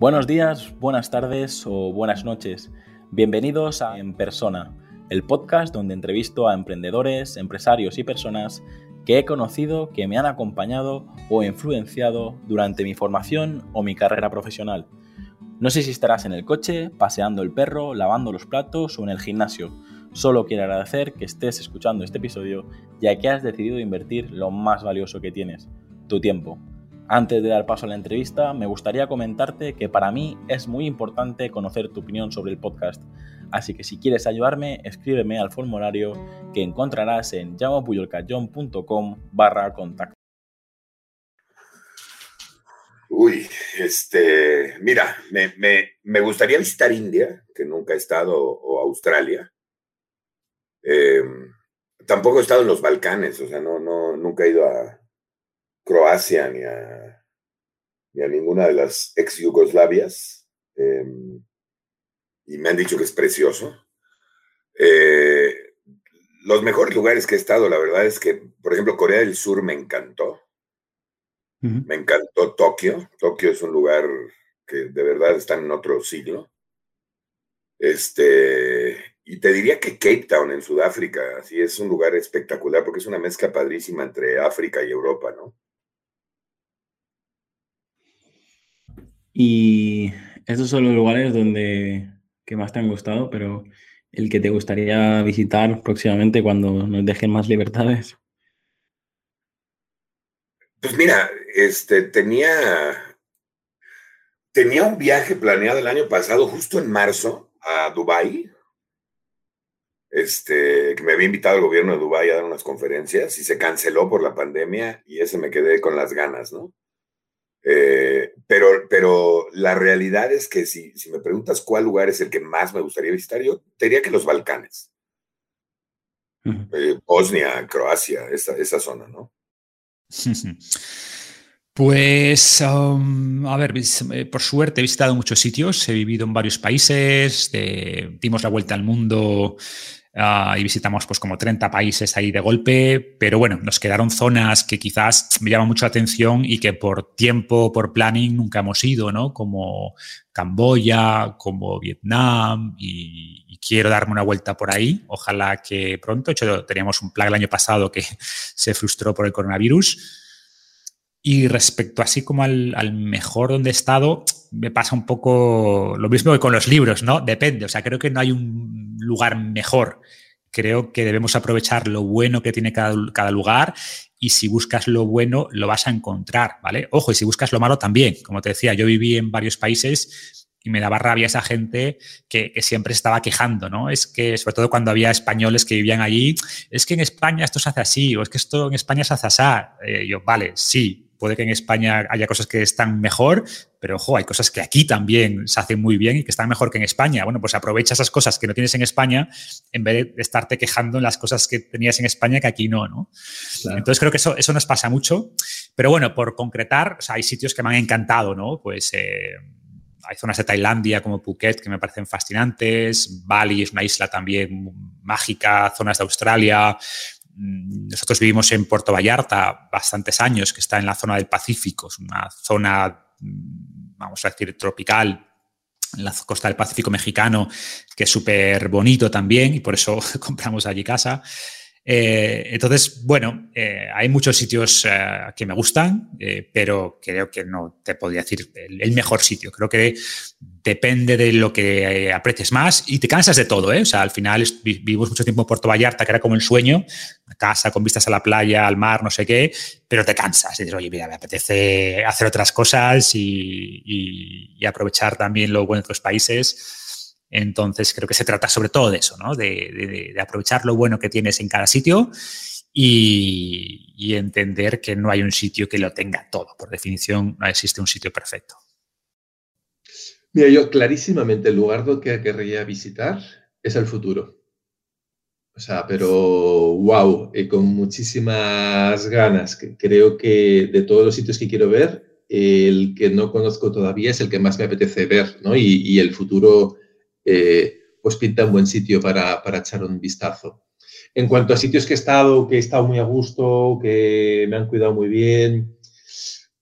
Buenos días, buenas tardes o buenas noches. Bienvenidos a En Persona, el podcast donde entrevisto a emprendedores, empresarios y personas que he conocido, que me han acompañado o influenciado durante mi formación o mi carrera profesional. No sé si estarás en el coche, paseando el perro, lavando los platos o en el gimnasio. Solo quiero agradecer que estés escuchando este episodio ya que has decidido invertir lo más valioso que tienes, tu tiempo. Antes de dar paso a la entrevista, me gustaría comentarte que para mí es muy importante conocer tu opinión sobre el podcast. Así que si quieres ayudarme, escríbeme al formulario que encontrarás en llamopuyolcayón.com barra contacto. Uy, este, mira, me, gustaría visitar India, que nunca he estado, o Australia. Em, tampoco he estado en los Balcanes, o sea, no, no, nunca he ido a, Croacia ni a, ni a ninguna de las ex Yugoslavias. Em, y me han dicho que es precioso. Eh, los mejores lugares que he estado, la verdad es que, por ejemplo, Corea del Sur me encantó. Me encantó Tokio. Tokio es un lugar que de verdad está en otro siglo. Este, y te diría que Cape Town en Sudáfrica, sí es un lugar espectacular porque es una mezcla padrísima entre África y Europa, ¿no? Y estos son los lugares donde que más te han gustado, pero el que te gustaría visitar próximamente cuando nos dejen más libertades. Pues mira, este tenía tenía un viaje planeado el año pasado, justo en marzo, a Dubái. Este, que me había invitado el gobierno de Dubái a dar unas conferencias y se canceló por la pandemia y ese me quedé con las ganas, ¿no? Eh, pero, pero la realidad es que si, si me preguntas cuál lugar es el que más me gustaría visitar, yo diría que los Balcanes. Eh, Bosnia, Croacia, esa, esa zona, ¿no? Pues, um, a ver, eh, por suerte he visitado muchos sitios, he vivido en varios países, dimos la vuelta al mundo Ah, y visitamos pues como 30 países ahí de golpe, pero bueno, nos quedaron zonas que quizás me llaman mucho la atención y que por tiempo, por planning nunca hemos ido, ¿no? Como Camboya, como Vietnam y, quiero darme una vuelta por ahí, ojalá que pronto, de hecho teníamos un plan el año pasado que se frustró por el coronavirus. Y respecto así como al, al, mejor donde he estado, me pasa un poco lo mismo que con los libros, ¿no? Depende, o sea, creo que no hay un lugar mejor. Creo que debemos aprovechar lo bueno que tiene cada, lugar y si buscas lo bueno lo vas a encontrar, ¿vale? Ojo, y si buscas lo malo también. Como te decía, yo viví en varios países y me daba rabia esa gente que, siempre estaba quejando, ¿no? Es que, sobre todo cuando había españoles que vivían allí, es que en España esto se hace así, o es que esto en España se hace así. Eh, yo, vale, sí, Puede que en España haya cosas que están mejor, pero ojo, hay cosas que aquí también se hacen muy bien y que están mejor que en España. Bueno, pues aprovecha esas cosas que no tienes en España en vez de estarte quejando en las cosas que tenías en España que aquí no, ¿no? Entonces creo que eso, eso nos pasa mucho. Pero bueno, por concretar, hay sitios que me han encantado, ¿no? Pues eh, hay zonas de Tailandia como Phuket que me parecen fascinantes, Bali es una isla también mágica, zonas de Australia, nosotros vivimos en Puerto Vallarta bastantes años, que está en la zona del Pacífico, es una zona, mm, vamos a decir, tropical, en la costa del Pacífico mexicano, que es súper bonito también y por eso compramos allí casa. Eh, entonces, bueno, eh, hay muchos sitios eh, que me gustan, pero creo que no te podría decir el, mejor sitio. Creo que depende de lo que aprecies más y te cansas de todo. O sea, al final vivimos mucho tiempo en Puerto Vallarta, que era como el sueño, casa con vistas a la playa, al mar, no sé qué, pero te cansas y dices, oye, mira, me apetece hacer otras cosas y, y aprovechar también lo bueno de otros países. Entonces, creo que se trata sobre todo de eso, ¿no? De, aprovechar lo bueno que tienes en cada sitio y, entender que no hay un sitio que lo tenga todo. Por definición, no existe un sitio perfecto. Mira, yo clarísimamente el lugar que querría visitar es el futuro. O sea, pero wow, y con muchísimas ganas. Creo que de todos los sitios que quiero ver, el que no conozco todavía es el que más me apetece ver, ¿no? Y el futuro eh, pues pinta un buen sitio para, echar un vistazo. En cuanto a sitios que he estado, que he estado muy a gusto, que me han cuidado muy bien,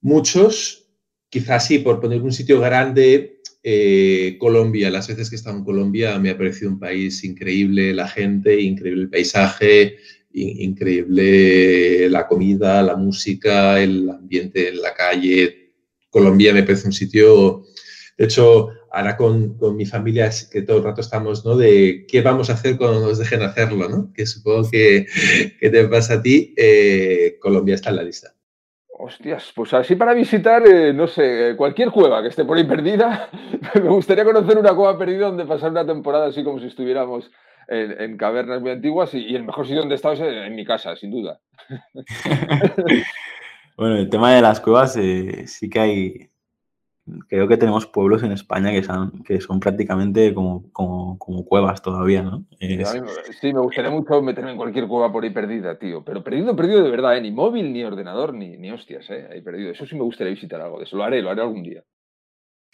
muchos quizás sí, por poner un sitio grande, eh, Colombia, las veces que he estado en Colombia me ha parecido un país increíble, la gente, increíble el paisaje, increíble la comida, la música, el ambiente en la calle. Colombia me parece un sitio, de hecho, ahora con, mi familia es que todo el rato estamos, ¿no? De qué vamos a hacer cuando nos dejen hacerlo, ¿no? Que supongo que, te pasa a ti, eh, Colombia está en la lista. Hostias, pues así para visitar, eh, no sé, cualquier cueva que esté por ahí perdida. Me gustaría conocer una cueva perdida donde pasar una temporada así como si estuviéramos en, cavernas muy antiguas y, el mejor sitio donde he estado es en, mi casa, sin duda. bueno, el tema de las cuevas eh, sí que hay, creo que tenemos pueblos en España que son, que son prácticamente como, como, cuevas todavía, ¿no? Sí, me gustaría mucho meterme en cualquier cueva por ahí perdida, tío. Pero perdido, perdido de verdad, ¿eh? Ni móvil, ni ordenador, ni, ni hostias, ¿eh? Ahí perdido. Eso sí me gustaría visitar algo de eso. Lo haré, lo haré algún día.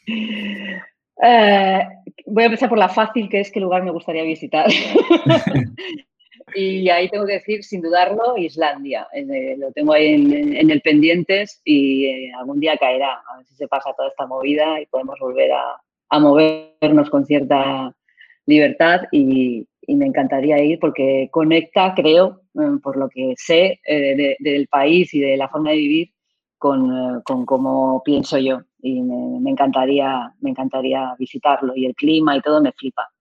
Eh, voy a empezar por la fácil, que es qué lugar me gustaría visitar. y ahí tengo que decir, sin dudarlo, Islandia. Eh, lo tengo ahí en, el pendientes y eh, algún día caerá. A ver si se pasa toda esta movida y podemos volver a, movernos con cierta libertad y, me encantaría ir porque conecta, creo, por lo que sé del país y de la forma de vivir, con, con cómo pienso yo y me, encantaría, me encantaría visitarlo y el clima y todo me flipa.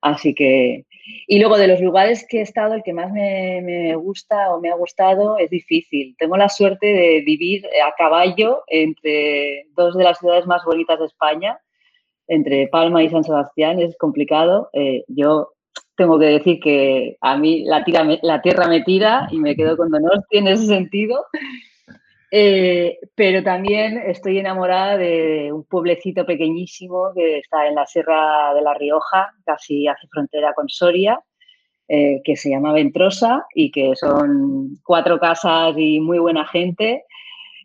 Así que, y luego de los lugares que he estado, el que más me, me, gusta o me ha gustado es difícil. Tengo la suerte de vivir a caballo entre dos de las ciudades más bonitas de España, entre Palma y San Sebastián, es complicado. Eh, yo tengo que decir que a mí la, la tierra me tira y me quedo con Donosti en ese sentido. Eh, pero también estoy enamorada de un pueblecito pequeñísimo que está en la Sierra de la Rioja, casi hace frontera con Soria, eh, que se llama Ventrosa y que son cuatro casas y muy buena gente.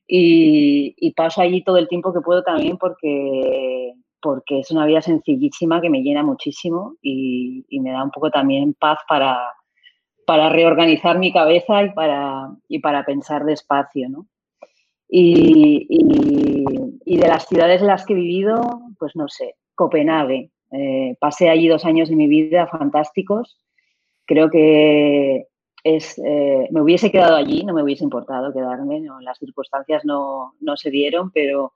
Y, paso allí todo el tiempo que puedo también porque, porque es una vida sencillísima que me llena muchísimo y, y me da un poco también paz para, para reorganizar mi cabeza y para, y para pensar despacio, ¿no? Y, de las ciudades en las que he vivido, pues no sé, Copenhague. Eh, pasé allí dos años de mi vida fantásticos. Creo que es, eh, me hubiese quedado allí, no me hubiese importado quedarme, las circunstancias no, se dieron, pero,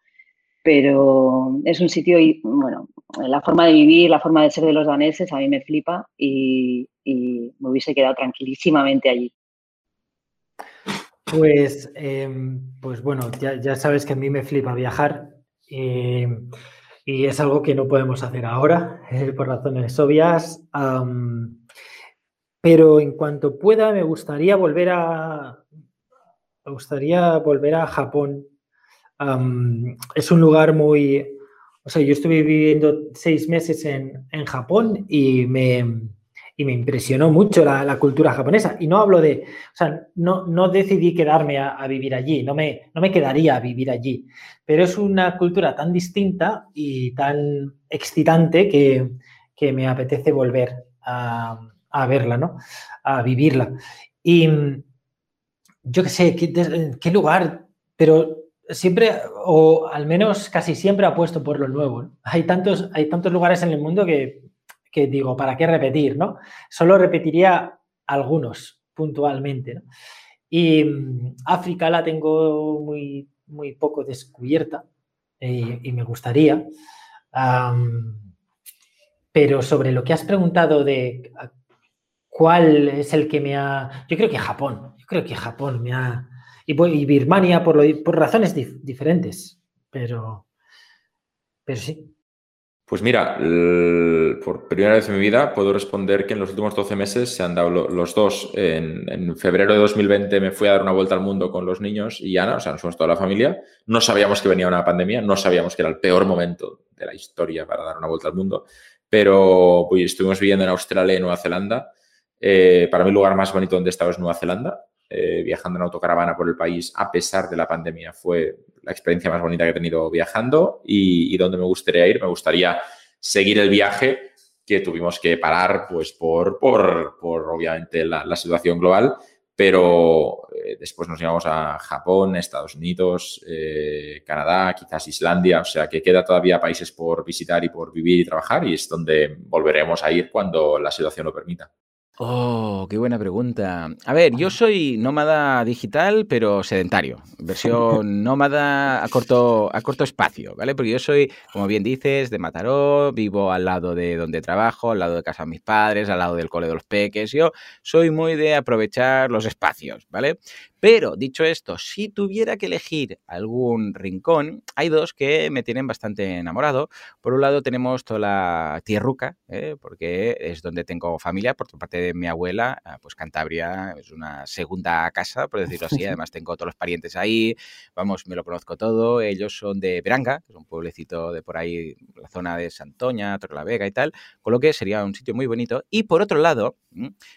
pero es un sitio, y, bueno, la forma de vivir, la forma de ser de los daneses a mí me flipa y me hubiese quedado tranquilísimamente allí. Pues, em, pues bueno, ya, sabes que a mí me flipa viajar em, y es algo que no podemos hacer ahora eh, por razones obvias. pero en cuanto pueda, me gustaría volver a. Me gustaría volver a Japón. es un lugar muy. O sea, yo estuve viviendo seis meses en, en Japón y me, y me impresionó mucho la, cultura japonesa. Y no hablo de, o sea, no, no decidí quedarme a, vivir allí, no me, no me quedaría a vivir allí, pero es una cultura tan distinta y tan excitante que, me apetece volver a, verla, ¿no? A vivirla. Y yo qué sé, ¿qué, qué lugar, pero siempre, o al menos casi siempre apuesto por lo nuevo. Hay, tantos, hay tantos lugares en el mundo que que digo, ¿para qué repetir? ¿no? Solo repetiría algunos puntualmente. Y mm, África la tengo muy, muy poco descubierta eh, y me gustaría. pero sobre lo que has preguntado de cuál es el que me ha... Yo creo que Japón, yo creo que Japón me ha... Y, Birmania por, por razones diferentes, pero, pero sí. Pues mira, por primera vez en mi vida puedo responder que en los últimos 12 meses se han dado los dos. En, febrero de 2020 me fui a dar una vuelta al mundo con los niños y Ana, o sea, nos fuimos toda la familia. No sabíamos que venía una pandemia, no sabíamos que era el peor momento de la historia para dar una vuelta al mundo, pero pues, estuvimos viviendo en Australia y Nueva Zelanda. Eh, para mí el lugar más bonito donde he estado es Nueva Zelanda. Eh, viajando en autocaravana por el país a pesar de la pandemia fue la experiencia más bonita que he tenido viajando. Y, donde me gustaría ir, me gustaría seguir el viaje que tuvimos que parar pues por, por, obviamente la, situación global, pero eh, después nos llevamos a Japón, Estados Unidos, eh, Canadá, quizás Islandia, o sea que queda todavía países por visitar y por vivir y trabajar y es donde volveremos a ir cuando la situación lo permita. Oh, qué buena pregunta. A ver, yo soy nómada digital, pero sedentario. Versión nómada a corto, a corto espacio, ¿vale? Porque yo soy, como bien dices, de Mataró, vivo al lado de donde trabajo, al lado de casa de mis padres, al lado del cole de los peques. Yo soy muy de aprovechar los espacios, ¿vale? Pero, dicho esto, si tuviera que elegir algún rincón, hay dos que me tienen bastante enamorado. Por un lado tenemos toda la tierruca, ¿eh? porque es donde tengo familia, por parte de mi abuela, ah, pues Cantabria es una segunda casa, por decirlo así. Además tengo todos los parientes ahí, vamos, me lo conozco todo. Ellos son de Beranga, que es un pueblecito de por ahí, la zona de Santoña, Torrelavega y tal, con lo que sería un sitio muy bonito. Y por otro lado,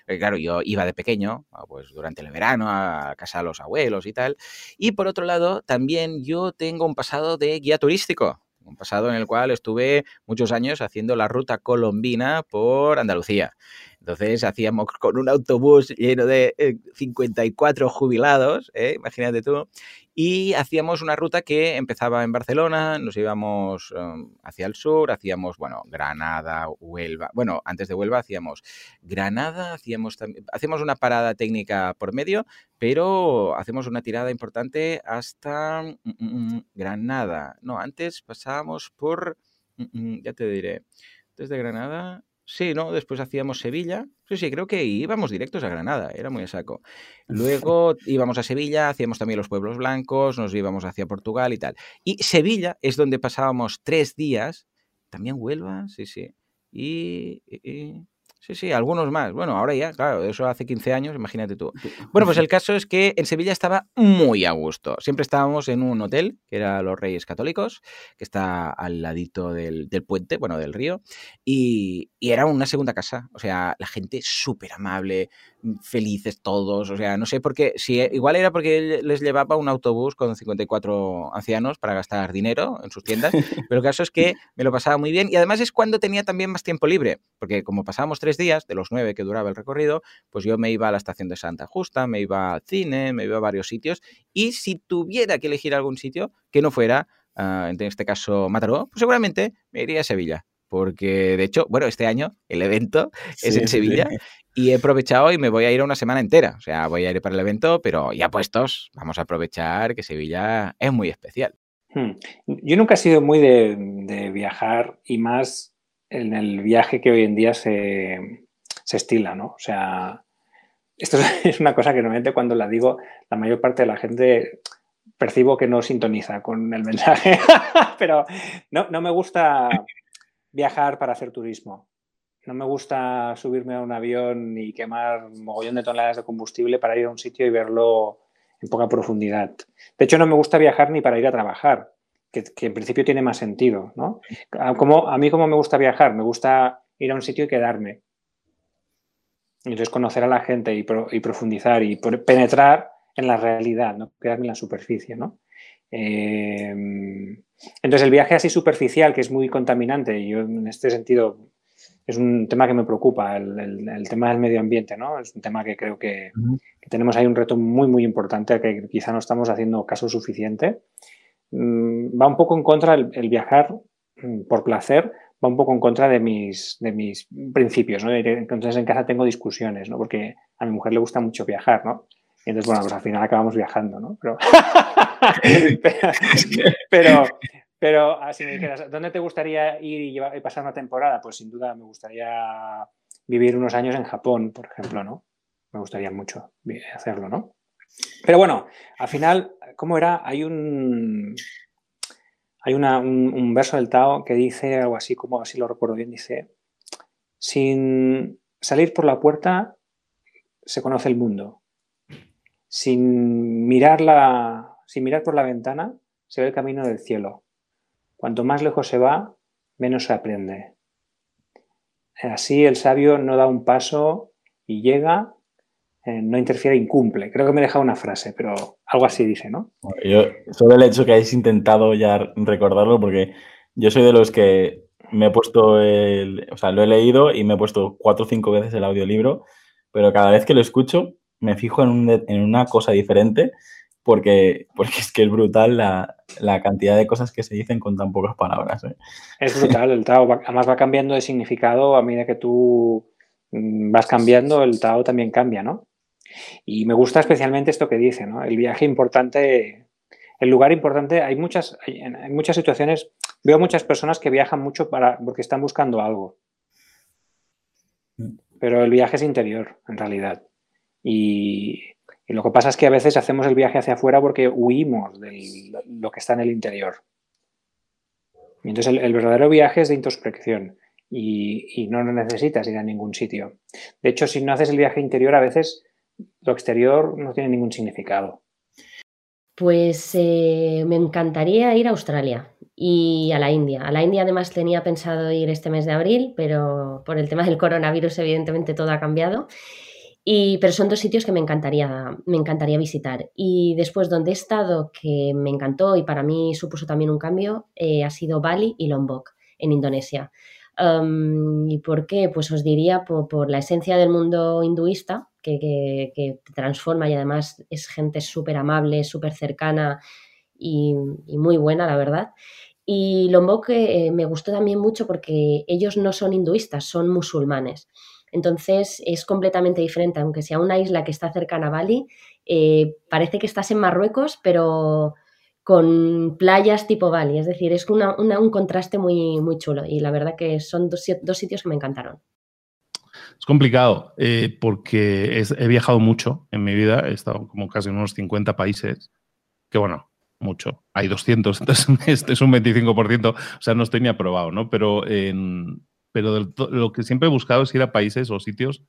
claro, yo iba de pequeño, ah, pues durante el verano a casa a los abuelos y tal. Y por otro lado, también yo tengo un pasado de guía turístico, un pasado en el cual estuve muchos años haciendo la ruta colombina por Andalucía. Entonces hacíamos con un autobús lleno de 54 eh, jubilados, ¿eh? imagínate tú, y hacíamos una ruta que empezaba en Barcelona, nos íbamos em, hacia el sur, hacíamos, bueno, Granada, Huelva, bueno, antes de Huelva hacíamos Granada, hacíamos, hacíamos una parada técnica por medio, pero hacemos una tirada importante hasta mm, mm, mm, Granada. No, antes pasábamos por, ya te diré, desde Granada, Sí, ¿no? Después hacíamos Sevilla. Sí, sí, creo que íbamos directos a Granada, era muy a saco. Luego íbamos a Sevilla, hacíamos también los pueblos blancos, nos íbamos hacia Portugal y tal. Y Sevilla es donde pasábamos tres días, también Huelva, sí, sí. y, Sí, sí, algunos más. Bueno, ahora ya, claro, eso hace 15 años, imagínate tú. Bueno, pues el caso es que en Sevilla estaba muy a gusto. Siempre estábamos en un hotel, que era Los Reyes Católicos, que está al ladito del, puente, bueno, del río, y, y, era una segunda casa. O sea, la gente súper amable, felices todos, o sea, no sé por qué, si igual era porque les llevaba un autobús con 54 ancianos para gastar dinero en sus tiendas, pero el caso es que me lo pasaba muy bien y además es cuando tenía también más tiempo libre, porque como pasábamos tres días, de los nueve que duraba el recorrido, pues yo me iba a la estación de Santa Justa, me iba al cine, me iba a varios sitios y si tuviera que elegir algún sitio que no fuera, ah, en este caso Mataró, pues seguramente me iría a Sevilla porque de hecho, bueno, este año el evento es en Sevilla y he aprovechado y me voy a ir una semana entera. O sea, voy a ir para el evento, pero ya puestos, vamos a aprovechar que Sevilla es muy especial. Hmm. Yo nunca he sido muy de, viajar y más en el viaje que hoy en día se, se estila, ¿no? O sea, esto es una cosa que normalmente cuando la digo, la mayor parte de la gente percibo que no sintoniza con el mensaje, pero no, no me gusta viajar para hacer turismo. No me gusta subirme a un avión y quemar un mogollón de toneladas de combustible para ir a un sitio y verlo en poca profundidad. De hecho, no me gusta viajar ni para ir a trabajar, que, en principio tiene más sentido. ¿no? Como, a mí, como me gusta viajar, me gusta ir a un sitio y quedarme. Entonces, conocer a la gente y, y profundizar y penetrar en la realidad, no quedarme en la superficie. ¿no? Em, entonces, el viaje así superficial, que es muy contaminante, yo en este sentido es un tema que me preocupa, el, tema del medio ambiente, ¿no? Es un tema que creo que, tenemos ahí un reto muy, muy importante que quizá no estamos haciendo caso suficiente. Mm, va un poco en contra el, viajar mm, por placer, va un poco en contra de mis, de mis principios, ¿no? Entonces en casa tengo discusiones, ¿no? Porque a mi mujer le gusta mucho viajar, ¿no? Y entonces, bueno, pues al final acabamos viajando, ¿no? Pero, pero, pero, así me dijeras, ¿dónde te gustaría ir y, pasar una temporada? Pues sin duda me gustaría vivir unos años en Japón, por ejemplo, ¿no? Me gustaría mucho hacerlo, ¿no? Pero bueno, al final, ¿cómo era? Hay un, hay un, un, verso del Tao que dice algo así, como así lo recuerdo bien, dice, sin salir por la puerta se conoce el mundo, sin mirar, sin mirar por la ventana se ve el camino del cielo. Cuanto más lejos se va, menos se aprende. Así el sabio no da un paso y llega, eh, no interfiere, incumple. Creo que me he dejado una frase, pero algo así dice, ¿no? Yo, solo el hecho que hayáis intentado ya recordarlo, porque yo soy de los que me he puesto el, o sea, lo he leído y me he puesto cuatro o cinco veces el audiolibro, pero cada vez que lo escucho me fijo en, una cosa diferente porque, porque es que es brutal la, cantidad de cosas que se dicen con tan pocas palabras. ¿eh? Es brutal, el Tao además va cambiando de significado a medida que tú mm, vas cambiando, el Tao también cambia, ¿no? Y me gusta especialmente esto que dice, ¿no? El viaje importante, el lugar importante, hay muchas, en muchas situaciones, veo muchas personas que viajan mucho para, porque están buscando algo. Mm. Pero el viaje es interior, en realidad. Y, lo que pasa es que a veces hacemos el viaje hacia afuera porque huimos de lo que está en el interior. Y entonces el, verdadero viaje es de introspección y, no necesitas ir a ningún sitio. De hecho, si no haces el viaje interior, a veces lo exterior no tiene ningún significado. Pues eh, me encantaría ir a Australia y a la India. A la India además tenía pensado ir este mes de abril, pero por el tema del coronavirus evidentemente todo ha cambiado. Y, pero son dos sitios que me encantaría, me encantaría visitar. Y después donde he estado, que me encantó y para mí supuso también un cambio, eh, ha sido Bali y Lombok, en Indonesia. ¿Y por qué? Pues os diría por, la esencia del mundo hinduista, que, que, transforma y además es gente súper amable, súper cercana y, muy buena, la verdad. Y Lombok eh, me gustó también mucho porque ellos no son hinduistas, son musulmanes. Entonces es completamente diferente, aunque sea una isla que está cercana a Bali, eh, parece que estás en Marruecos, pero con playas tipo Bali, es decir, es un contraste muy, muy chulo y la verdad que son dos, sitios que me encantaron. Es complicado eh, porque he viajado mucho en mi vida, he estado como casi en unos 50 países, que bueno, mucho. Hay 200, entonces este es un 25%, o sea, no estoy ni aprobado, ¿no? Pero en, pero lo que siempre he buscado es ir a países o sitios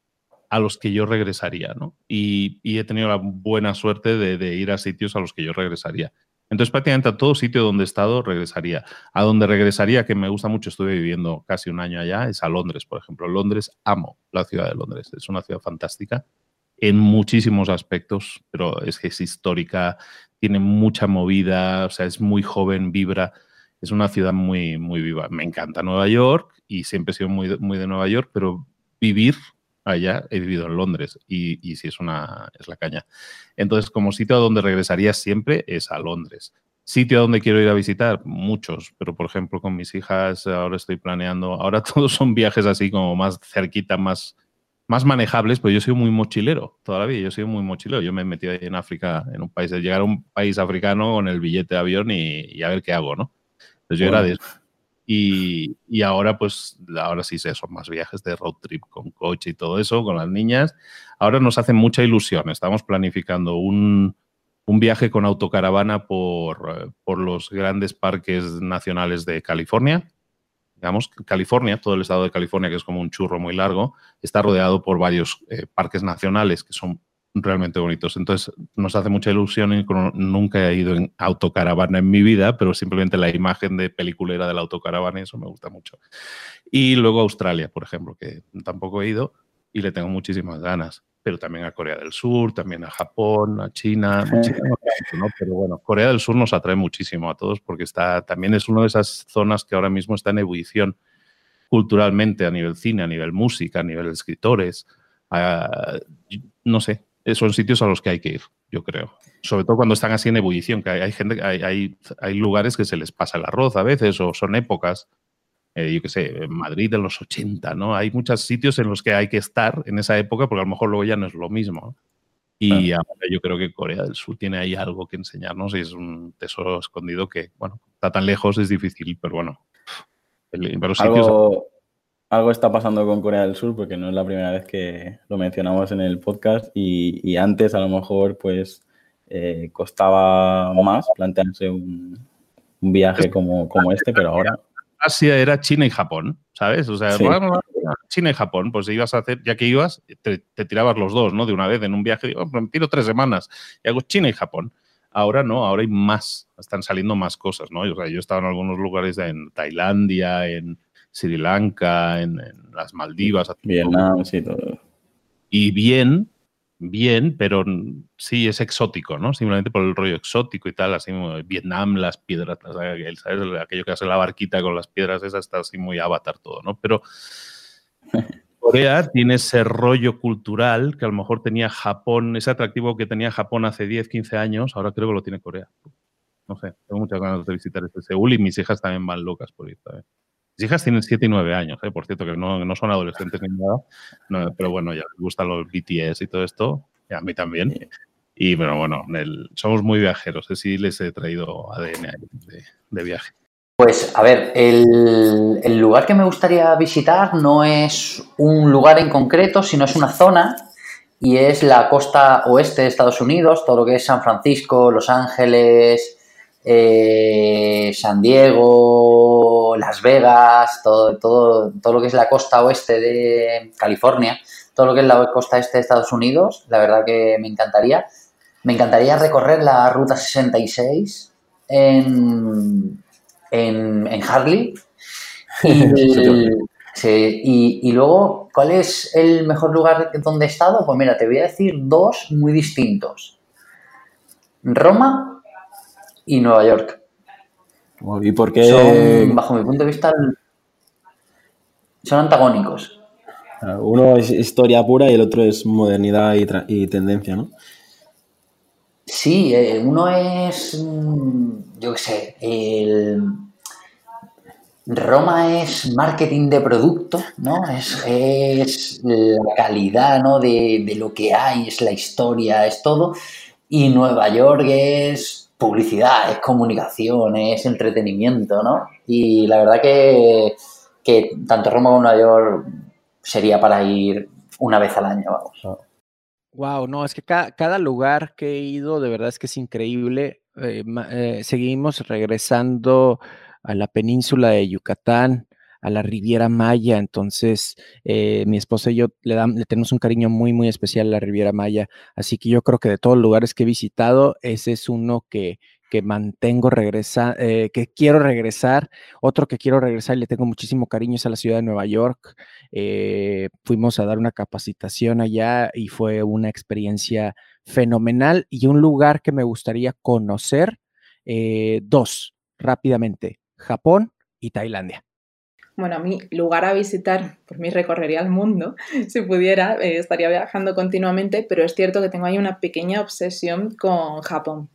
a los que yo regresaría, ¿no? Y, he tenido la buena suerte de, ir a sitios a los que yo regresaría. Entonces, prácticamente a todo sitio donde he estado regresaría. A donde regresaría, que me gusta mucho, estuve viviendo casi un año allá, es a Londres, por ejemplo. Londres, amo la ciudad de Londres. Es una ciudad fantástica en muchísimos aspectos, pero es que es histórica, tiene mucha movida, o sea, es muy joven, vibra es una ciudad muy, muy viva. Me encanta Nueva York y siempre he sido muy, muy de Nueva York, pero vivir allá, he vivido en Londres y, y sí es, una, es la caña. Entonces, como sitio a donde regresaría siempre es a Londres. Sitio a donde quiero ir a visitar, muchos, pero por ejemplo con mis hijas ahora estoy planeando, ahora todos son viajes así como más cerquita, más, más manejables, pero yo soy muy mochilero todavía, yo soy muy mochilero. Yo me he metido ahí en África, en un país, llegar a un país africano con el billete de avión y, y a ver qué hago, ¿no? Yo era de eso. Y, y, ahora, pues, ahora sí sé, son más viajes de road trip con coche y todo eso, con las niñas. Ahora nos hace mucha ilusión. Estamos planificando un, un viaje con autocaravana por, por, los grandes parques nacionales de California. Digamos, California, todo el estado de California, que es como un churro muy largo, está rodeado por varios eh, parques nacionales que son realmente bonitos. Entonces, nos hace mucha ilusión. Y nunca he ido en autocaravana en mi vida, pero simplemente la imagen de peliculera de la autocaravana, eso me gusta mucho. Y luego Australia, por ejemplo, que tampoco he ido y le tengo muchísimas ganas. Pero también a Corea del Sur, también a Japón, a China, ¿no? Pero bueno, Corea del Sur nos atrae muchísimo a todos porque está, también es una de esas zonas que ahora mismo está en ebullición culturalmente a nivel cine, a nivel música, a nivel escritores. no sé, son sitios a los que hay que ir, yo creo. Sobre todo cuando están así en ebullición, que hay, gente, hay, hay, lugares que se les pasa el arroz a veces, o son épocas, eh, yo qué sé, Madrid en los 80, ¿no? Hay muchos sitios en los que hay que estar en esa época, porque a lo mejor luego ya no es lo mismo. Y ahora yo creo que Corea del Sur tiene ahí algo que enseñarnos y es un tesoro escondido que, bueno, está tan lejos, es difícil, pero bueno. sitios algo está pasando con Corea del Sur porque no es la primera vez que lo mencionamos en el podcast y, antes a lo mejor pues eh, costaba más plantearse un, viaje como, como, este, pero ahora... Asia era China y Japón, ¿sabes? O sea, China y Japón, pues ibas a hacer, ya que ibas, te, tirabas los dos, ¿no? De una vez en un viaje, digo, me tiro tres semanas y hago China y Japón. Ahora no, ahora hay más, están saliendo más cosas, ¿no? O sea, yo he estado en algunos lugares en Tailandia, en, Sri Lanka, en, las Maldivas. Vietnam, sí, todo. Y bien, bien, pero sí es exótico, ¿no? Simplemente por el rollo exótico y tal, así como Vietnam, las piedras, ¿sabes? Aquello que hace la barquita con las piedras, esa está así muy avatar todo, ¿no? Pero Corea tiene ese rollo cultural que a lo mejor tenía Japón, ese atractivo que tenía Japón hace 10, 15 años, ahora creo que lo tiene Corea. No sé, tengo muchas ganas de visitar este Seúl y mis hijas también van locas por ir. Mis hijas tienen 7 y 9 años, ¿eh? por cierto, que no, no son adolescentes ni nada, pero bueno, ya les gustan los BTS y todo esto, y a mí también. Y pero bueno, somos muy viajeros, así les he traído ADN de, de viaje. Pues a ver, el, el, lugar que me gustaría visitar no es un lugar en concreto, sino es una zona y es la costa oeste de Estados Unidos, todo lo que es San Francisco, Los Ángeles, eh, San Diego, Las Vegas, todo, todo, todo lo que es la costa oeste de California, todo lo que es la costa este de Estados Unidos, la verdad que me encantaría. Me encantaría recorrer la Ruta 66 en, en, en Harley. Y, y, luego, ¿cuál es el mejor lugar donde he estado? Pues mira, te voy a decir dos muy distintos. Roma y Nueva York. ¿Y por qué? bajo mi punto de vista, son antagónicos. Uno es historia pura y el otro es modernidad y, tendencia, ¿no? Sí, eh, uno es, mm, yo qué sé, el... Roma es marketing de producto, ¿no? Es, es la calidad, ¿no? De, de, lo que hay, es la historia, es todo. Y Nueva York es publicidad, es comunicación, es entretenimiento, ¿no? Y la verdad que, tanto Roma como Nueva York sería para ir una vez al año, vamos. Wow, no, es que cada, lugar que he ido, de verdad es que es increíble. Eh, eh, seguimos regresando a la península de Yucatán, a la Riviera Maya. Entonces, eh, mi esposa y yo le, le tenemos un cariño muy, muy especial a la Riviera Maya. Así que yo creo que de todos los lugares que he visitado, ese es uno que, que mantengo regresa, eh, que quiero regresar. Otro que quiero regresar y le tengo muchísimo cariño es a la ciudad de Nueva York. Eh, fuimos a dar una capacitación allá y fue una experiencia fenomenal y un lugar que me gustaría conocer. dos, rápidamente, Japón y Tailandia. Bueno, a mi lugar a visitar, por mí recorrería el mundo, si pudiera, eh, estaría viajando continuamente, pero es cierto que tengo ahí una pequeña obsesión con Japón.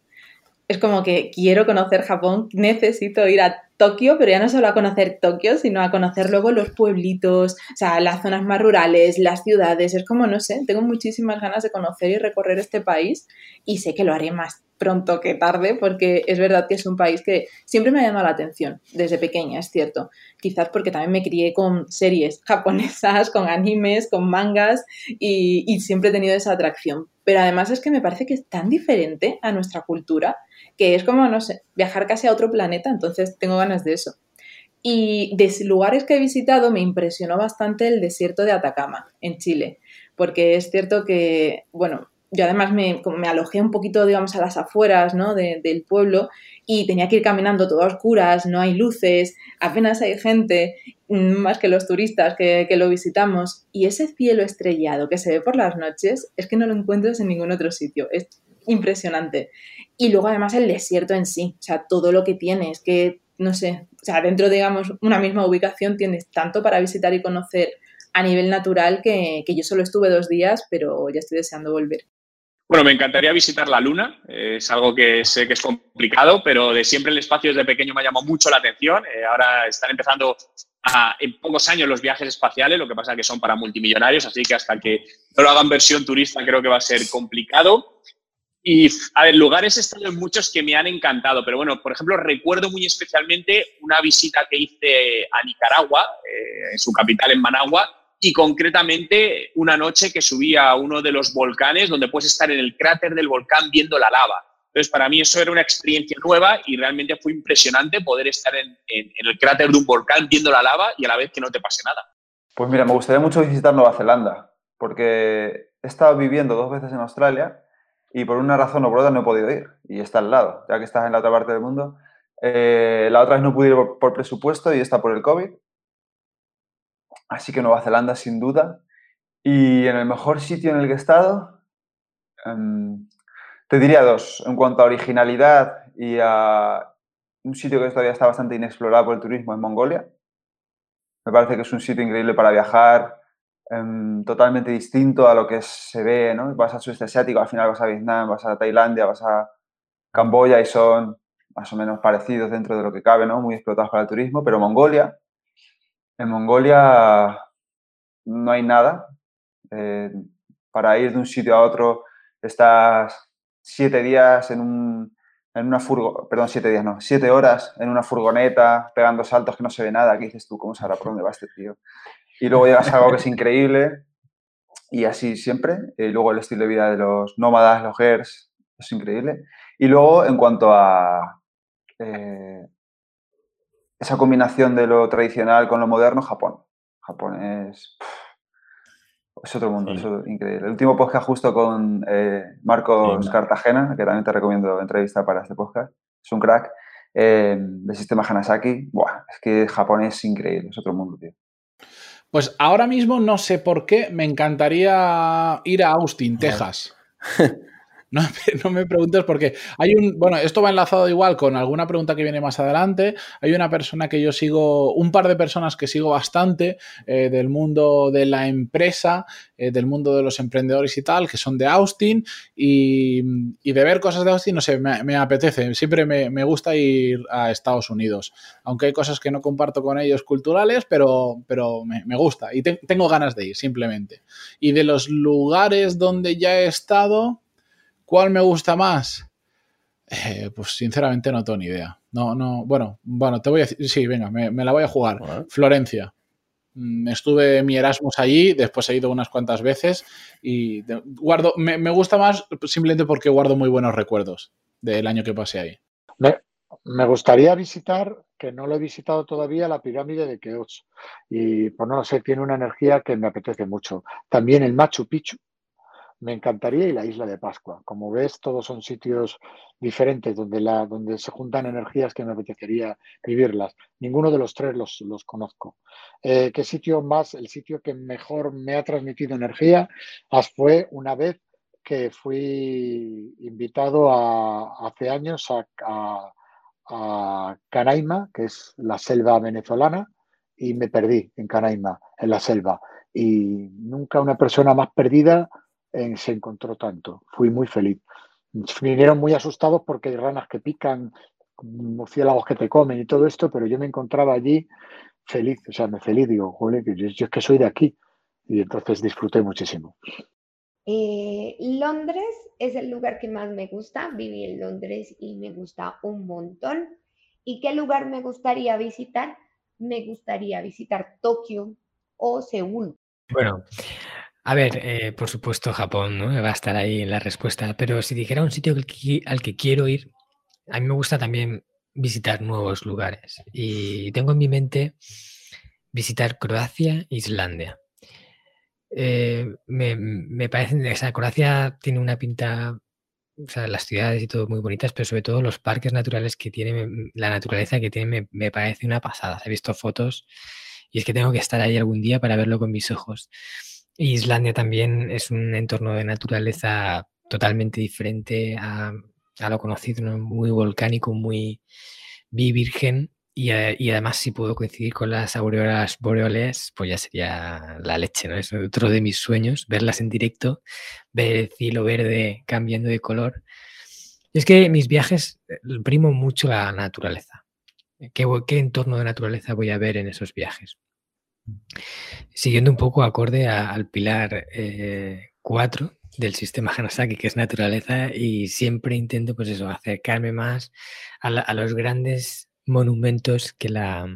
Es como que quiero conocer Japón, necesito ir a Tokio, pero ya no solo a conocer Tokio, sino a conocer luego los pueblitos, o sea, las zonas más rurales, las ciudades. Es como, no sé, tengo muchísimas ganas de conocer y recorrer este país y sé que lo haré más pronto que tarde, porque es verdad que es un país que siempre me ha llamado la atención desde pequeña, es cierto. Quizás porque también me crié con series japonesas, con animes, con mangas y, y siempre he tenido esa atracción. Pero además es que me parece que es tan diferente a nuestra cultura que es como, no sé, viajar casi a otro planeta, entonces tengo ganas de eso. Y de lugares que he visitado me impresionó bastante el desierto de Atacama, en Chile, porque es cierto que, bueno, yo además me, alojé un poquito, digamos, a las afueras ¿no? del pueblo y tenía que ir caminando todo a oscuras, no hay luces, apenas hay gente, mm, más que los turistas que, que, lo visitamos. Y ese cielo estrellado que se ve por las noches es que no lo encuentras en ningún otro sitio. Es impresionante. Y luego además el desierto en sí, o sea, todo lo que tienes, que, no sé, o sea, dentro, digamos, una misma ubicación tienes tanto para visitar y conocer a nivel natural que, yo solo estuve dos días, pero ya estoy deseando volver. Bueno, me encantaría visitar la Luna. Es algo que sé que es complicado, pero de siempre el espacio desde pequeño me ha llamado mucho la atención. Eh, ahora están empezando en pocos años los viajes espaciales, lo que pasa es que son para multimillonarios, así que hasta que no lo hagan versión turista creo que va a ser complicado. Y, a ver, lugares he estado en muchos que me han encantado, pero bueno, por ejemplo, recuerdo muy especialmente una visita que hice a Nicaragua, eh, en su capital, en Managua, y concretamente una noche que subí a uno de los volcanes donde puedes estar en el cráter del volcán viendo la lava. Entonces, para mí eso era una experiencia nueva y realmente fue impresionante poder estar en, en el cráter de un volcán viendo la lava y a la vez que no te pase nada. Pues mira, me gustaría mucho visitar Nueva Zelanda, porque he estado viviendo dos veces en Australia y por una razón o por otra no he podido ir y está al lado, ya que estás en la otra parte del mundo. Eh, la otra vez no pude ir por, presupuesto y está por el COVID. Así que Nueva Zelanda sin duda. Y en el mejor sitio en el que he estado, em, te diría dos. En cuanto a originalidad y a un sitio que todavía está bastante inexplorado por el turismo en Mongolia. Me parece que es un sitio increíble para viajar, em, totalmente distinto a lo que se ve, ¿no? Vas al sudeste asiático, al final vas a Vietnam, vas a Tailandia, vas a Camboya y son más o menos parecidos dentro de lo que cabe, ¿no? Muy explotados para el turismo, pero Mongolia, en Mongolia no hay nada. Eh, para ir de un sitio a otro estás siete días en, un, en una furgoneta, perdón, siete días no, siete horas en una furgoneta, pegando saltos que no se ve nada. ¿Qué dices tú? ¿Cómo sabrá por dónde va este tío? Y luego llegas a algo que es increíble y así siempre. Y luego el estilo de vida de los nómadas, los gers, es increíble. Y luego, en cuanto a eh, esa combinación de lo tradicional con lo moderno, Japón. Japón es, es otro mundo, es increíble. El último podcast justo con eh, Marcos Cartagena, que también te recomiendo entrevistar para este podcast, es un crack, eh, del sistema Hanasaki. Buah, es que Japón es increíble, es otro mundo, tío. Pues ahora mismo no sé por qué me encantaría ir a Austin, Texas. No, me preguntes porque hay un, bueno, esto va enlazado igual con alguna pregunta que viene más adelante. Hay una persona que yo sigo, un par de personas que sigo bastante eh, del mundo de la empresa, eh, del mundo de los emprendedores y tal, que son de Austin y, de ver cosas de Austin, no sé, me, apetece. Siempre me, gusta ir a Estados Unidos, aunque hay cosas que no comparto con ellos culturales, pero, pero me gusta y tengo ganas de ir simplemente. Y de los lugares donde ya he estado... ¿Cuál me gusta más? Eh, pues sinceramente no tengo ni idea. No, no, bueno, bueno, te voy a decir, sí, venga, me, la voy a jugar. Florencia. Mm, estuve mi Erasmus allí, después he ido unas cuantas veces y guardo, me, gusta más simplemente porque guardo muy buenos recuerdos del año que pasé ahí. Me, me gustaría visitar, que no lo he visitado todavía, la pirámide de Keops. Y pues no lo sé, tiene una energía que me apetece mucho. También el Machu Picchu, me encantaría y la isla de Pascua. Como ves, todos son sitios diferentes donde, la, donde se juntan energías que me apetecería vivirlas. Ninguno de los tres los, los conozco. Eh, ¿Qué sitio más? El sitio que mejor me ha transmitido energía fue una vez que fui invitado a, hace años a, a, a Canaima, que es la selva venezolana, y me perdí en Canaima, en la selva. Y nunca una persona más perdida se encontró tanto. Fui muy feliz. Vinieron muy asustados porque hay ranas que pican, murciélagos que te comen y todo esto, pero yo me encontraba allí feliz, o sea, me feliz, digo, joder, yo, yo es que soy de aquí. Y entonces disfruté muchísimo. Eh, Londres es el lugar que más me gusta. Viví en Londres y me gusta un montón. ¿Y qué lugar me gustaría visitar? Me gustaría visitar Tokio o Seúl. Bueno, a ver, eh, por supuesto Japón, ¿no? Va a estar ahí en la respuesta, pero si dijera un sitio al que, quiero ir, a mí me gusta también visitar nuevos lugares. Y tengo en mi mente visitar Croacia e Islandia. Eh, me, me parecen, o Croacia tiene una pinta, o sea, las ciudades y todo muy bonitas, pero sobre todo los parques naturales que tiene, la naturaleza que tiene, me, me parece una pasada. He visto fotos y es que tengo que estar ahí algún día para verlo con mis ojos. Islandia también es un entorno de naturaleza totalmente diferente a, lo conocido, muy volcánico, muy virgen. Y, además, si puedo coincidir con las auroras boreales, pues ya sería la leche, ¿no? Es otro de mis sueños, verlas en directo, ver el cielo verde cambiando de color. Y es que mis viajes eh, primo mucho la naturaleza. ¿Qué, ¿Qué entorno de naturaleza voy a ver en esos viajes? Siguiendo un poco acorde al pilar 4 eh, del sistema Hanasaki, que es naturaleza, y siempre intento, pues acercarme más a, los grandes monumentos que la,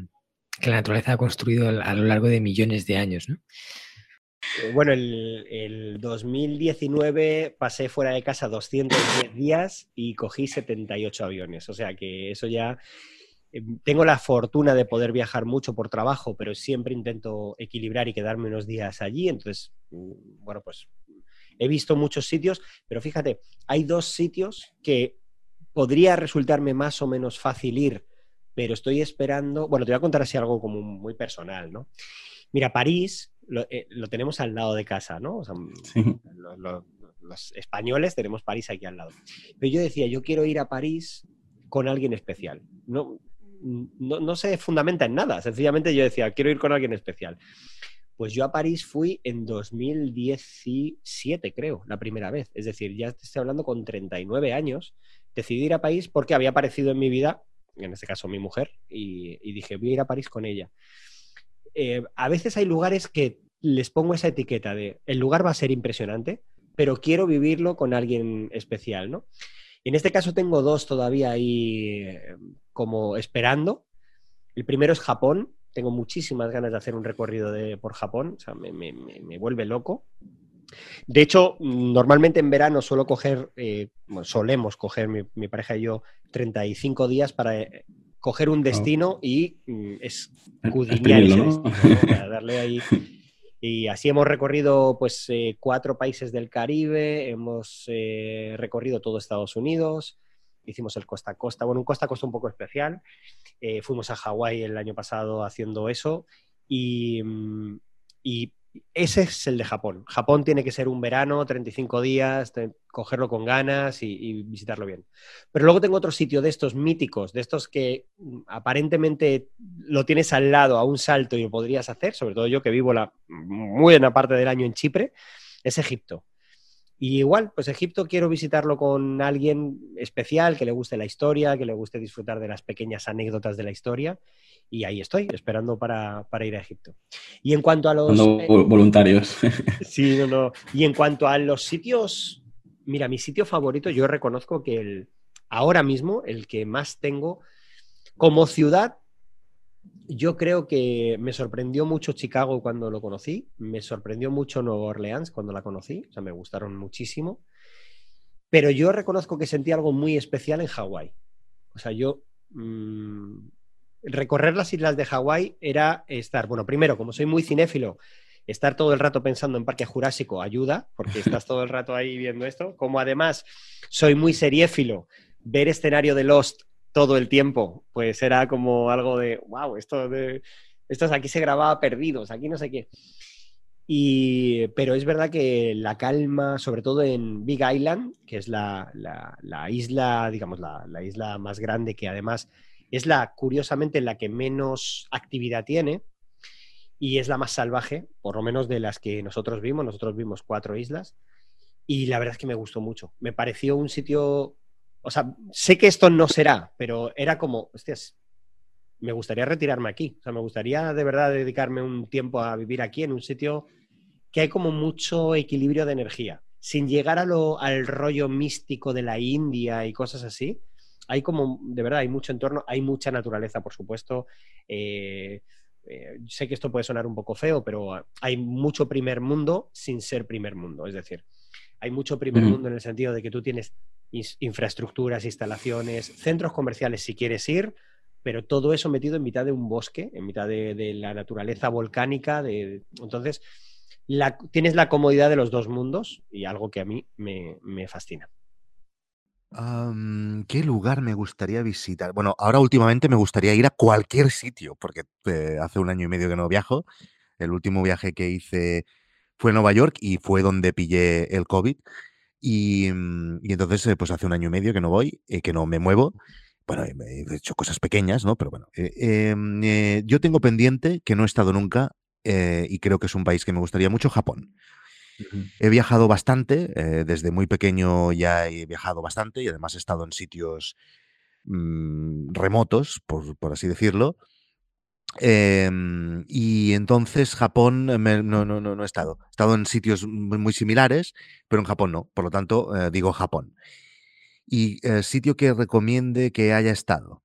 naturaleza ha construido a lo largo de millones de años, eh, Bueno, el, el, 2019 pasé fuera de casa 210 días y cogí 78 aviones. O sea que eso ya tengo la fortuna de poder viajar mucho por trabajo, pero siempre intento equilibrar y quedarme unos días allí. Entonces, mm, bueno, pues he visto muchos sitios, pero fíjate, hay dos sitios que podría resultarme más o menos fácil ir, pero estoy esperando, bueno, te voy a contar así algo como muy personal, ¿no? Mira, París lo, eh, tenemos al lado de casa, ¿no? O sea, los españoles tenemos París aquí al lado. Pero yo decía, yo quiero ir a París con alguien especial. No, no, se fundamenta en nada. Sencillamente yo decía, quiero ir con alguien especial. Pues yo a París fui en 2017, creo, la primera vez. Es decir, ya estoy hablando con 39 años. Decidí ir a París porque había aparecido en mi vida, en este caso mi mujer, y, y dije, voy a ir a París con ella. Eh, a veces hay lugares que les pongo esa etiqueta de el lugar va a ser impresionante, pero quiero vivirlo con alguien especial, ¿no? En este caso tengo dos todavía ahí eh, como esperando. El primero es Japón. Tengo muchísimas ganas de hacer un recorrido de, por Japón. O sea, me, me- me- me vuelve loco. De hecho, normalmente en verano suelo coger, eh, bueno, solemos coger mi, mi pareja y yo 35 días para eh, coger un destino y mm, es escudriñar darle ahí. Y así hemos recorrido pues eh, cuatro países del Caribe, hemos eh, recorrido todo Estados Unidos, hicimos el costa a costa, bueno, un costa a costa un poco especial. Eh, fuimos a Hawái el año pasado haciendo eso y, mm, y ese es el de Japón. Japón tiene que ser un verano, 35 días, cogerlo con ganas y, y visitarlo bien. Pero luego tengo otro sitio de estos míticos, de estos que mm, aparentemente lo tienes al lado a un salto y lo podrías hacer, sobre todo yo que vivo la muy buena parte del año en Chipre, es Egipto. Y igual, pues Egipto quiero visitarlo con alguien especial, que le guste la historia, que le guste disfrutar de las pequeñas anécdotas de la historia. Y ahí estoy, esperando para, para ir a Egipto. Y en cuanto a los... Eh, vol- voluntarios. Sí, no, no. Y en cuanto a los sitios, mira, mi sitio favorito, yo reconozco que el, ahora mismo el que más tengo como ciudad, yo creo que me sorprendió mucho Chicago cuando lo conocí, me sorprendió mucho Nueva Orleans cuando la conocí, o sea, me gustaron muchísimo, pero yo reconozco que sentí algo muy especial en Hawái. O sea, yo mm, recorrer las islas de Hawái era estar, bueno, primero, como soy muy cinéfilo, estar todo el rato pensando en Parque Jurásico ayuda, porque estás todo el rato ahí viendo esto. Como además soy muy seriéfilo, ver escenario de Lost todo el tiempo, pues era como algo de, wow, esto de, esto es- aquí se grababa perdidos, aquí no sé qué. Y, pero es verdad que la calma, sobre todo en Big Island, que es la, la- la isla, digamos, la, la isla más grande que además es la, curiosamente, la que menos actividad tiene y es la más salvaje, por lo menos de las que nosotros vimos. Nosotros vimos cuatro islas y la verdad es que me gustó mucho. Me pareció un sitio, o sea, sé que esto no será, pero era como, hostias, me gustaría retirarme aquí. O sea, me gustaría de verdad dedicarme un tiempo a vivir aquí en un sitio que hay como mucho equilibrio de energía, sin llegar a lo, al rollo místico de la India y cosas así. Hay como, de verdad, hay mucho entorno, hay mucha naturaleza, por supuesto. Eh, eh, sé que esto puede sonar un poco feo, pero hay mucho primer mundo sin ser primer mundo. Es decir, hay mucho primer mundo en el sentido de que tú tienes infraestructuras, instalaciones, centros comerciales si quieres ir, pero todo eso metido en mitad de un bosque, en mitad de, de la naturaleza volcánica. De, entonces, la- tienes la comodidad de los dos mundos y algo que a mí me, me fascina. Am, ¿qué lugar me gustaría visitar? Bueno, ahora últimamente me gustaría ir a cualquier sitio, porque eh, hace un año y medio que no viajo. El último viaje que hice fue a Nueva York y fue donde pillé el COVID. Y, mm, entonces, eh, pues hace un año y medio que no voy, eh, que no me muevo. Bueno, he he hecho cosas pequeñas, ¿no? Pero bueno, eh, em, yo tengo pendiente, que no he estado nunca, y creo que es un país que me gustaría mucho, Japón. He viajado bastante, eh, desde muy pequeño ya he viajado bastante y además he estado en sitios mm, remotos, por, por así decirlo. Em, y entonces Japón no, no, no, no he estado. He estado en sitios muy, muy similares, pero en Japón no. Por lo tanto, eh, digo Japón. Y eh, sitio que recomiende que haya estado.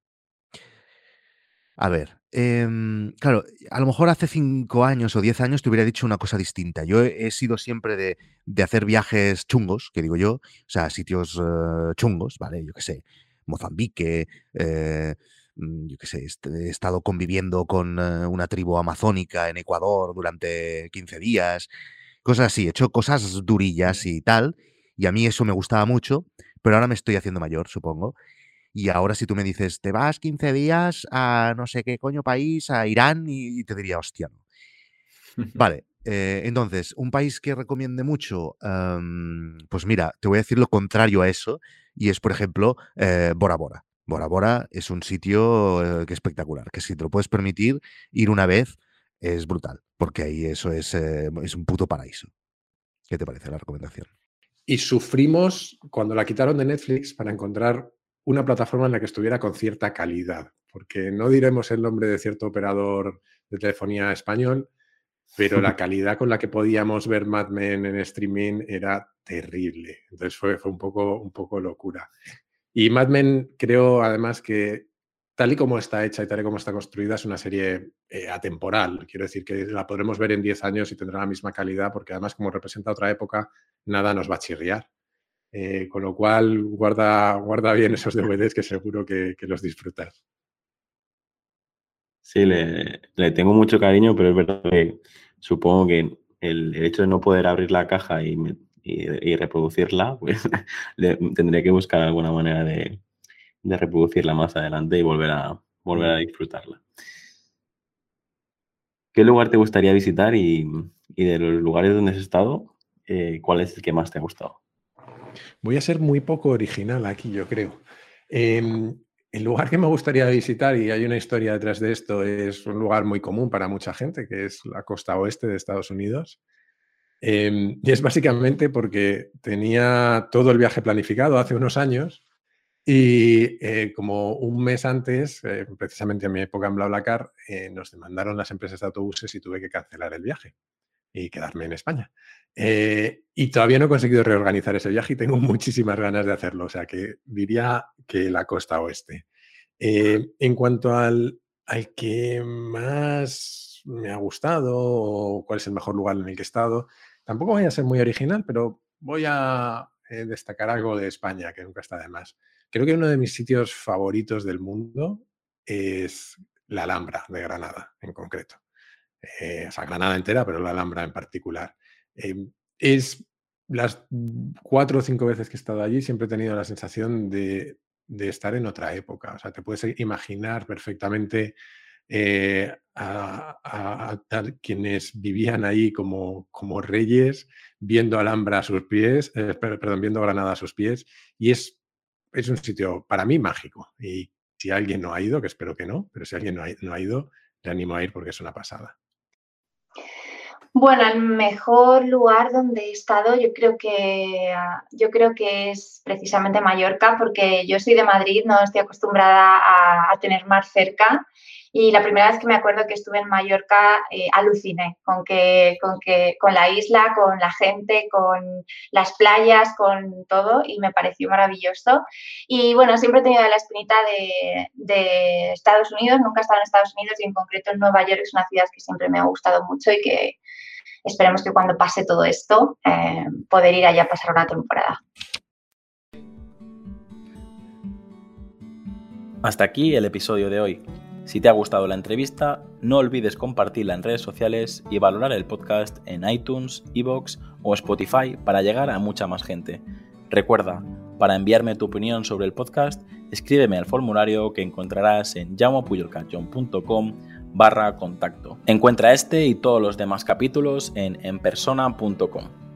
A ver, em, claro, a lo mejor hace cinco años o diez años te hubiera dicho una cosa distinta. Yo he, sido siempre de, de hacer viajes chungos, que digo yo, o sea, sitios eh, chungos, ¿vale? Yo qué sé, Mozambique, eh, mm, yo qué sé, est- he estado conviviendo con eh, una tribu amazónica en Ecuador durante 15 días, cosas así, he hecho cosas durillas y tal, y a mí eso me gustaba mucho, pero ahora me estoy haciendo mayor, supongo. Y ahora si tú me dices, te vas 15 días a no sé qué coño país, a Irán, y, te diría, hostia, no. Vale, eh, entonces, un país que recomiende mucho, em, pues mira, te voy a decir lo contrario a eso, y es, por ejemplo, eh, Bora Bora. Bora Bora es un sitio eh, que espectacular, que si te lo puedes permitir ir una vez, es brutal, porque ahí eso es, es un puto paraíso. ¿Qué te parece la recomendación? Y sufrimos cuando la quitaron de Netflix para encontrar una plataforma en la que estuviera con cierta calidad, porque no diremos el nombre de cierto operador de telefonía español, pero la calidad con la que podíamos ver Mad Men en streaming era terrible. Entonces fue, fue un, poco, un poco locura. Y Mad Men creo además que tal y como está hecha y tal y como está construida es una serie eh, atemporal. Quiero decir que la podremos ver en 10 años y tendrá la misma calidad porque además como representa otra época, nada nos va a chirriar. Eh, con lo cual, guarda, guarda bien esos DVDs que seguro que, que los disfrutas. Sí, le, le, tengo mucho cariño, pero es verdad que supongo que el, el hecho de no poder abrir la caja y, y, y reproducirla, pues le, tendré que buscar alguna manera de, de, reproducirla más adelante y volver a, volver a disfrutarla. ¿Qué lugar te gustaría visitar y, y de los lugares donde has estado, eh, cuál es el que más te ha gustado? Voy a ser muy poco original aquí, yo creo. Eh, el lugar que me gustaría visitar, y hay una historia detrás de esto, es un lugar muy común para mucha gente, que es la costa oeste de Estados Unidos. Eh, y es básicamente porque tenía todo el viaje planificado hace unos años y eh, como un mes antes, eh, precisamente en mi época en BlaBlaCar, eh, nos demandaron las empresas de autobuses y tuve que cancelar el viaje y quedarme en España. Eh, y todavía no he conseguido reorganizar ese viaje y tengo muchísimas ganas de hacerlo. O sea que diría que la costa oeste. Eh, en cuanto al, al, que más me ha gustado o cuál es el mejor lugar en el que he estado, tampoco voy a ser muy original, pero voy a eh, destacar algo de España, que nunca está de más. Creo que uno de mis sitios favoritos del mundo es la Alhambra de Granada, en concreto. Eh, o sea, Granada entera, pero la Alhambra en particular. Eh, es las cuatro o cinco veces que he estado allí, siempre he tenido la sensación de, estar en otra época. O sea, te puedes imaginar perfectamente eh, a, quienes vivían ahí como, como reyes, viendo Alhambra a sus pies, eh, perdón, viendo Granada a sus pies, y es, es un sitio para mí mágico. Y si alguien no ha ido, que espero que no, pero si alguien no ha, ido, le animo a ir porque es una pasada. Bueno, el mejor lugar donde he estado yo creo que yo creo que es precisamente Mallorca porque yo soy de Madrid, no estoy acostumbrada a, a tener mar cerca y la primera vez que me acuerdo que estuve en Mallorca eh, aluciné con que, con que con la isla, con la gente, con las playas, con todo y me pareció maravilloso. Y bueno, siempre he tenido la espinita de, de Estados Unidos, nunca he estado en Estados Unidos y en concreto en Nueva York es una ciudad que siempre me ha gustado mucho y que esperemos que cuando pase todo esto eh, poder ir allá a pasar una temporada. Hasta aquí el episodio de hoy. Si te ha gustado la entrevista, no olvides compartirla en redes sociales y valorar el podcast en iTunes, Evox o Spotify para llegar a mucha más gente. Recuerda, para enviarme tu opinión sobre el podcast, escríbeme al formulario que encontrarás en llamopuyolcanchon.com barra contacto. Encuentra este y todos los demás capítulos en enpersona.com.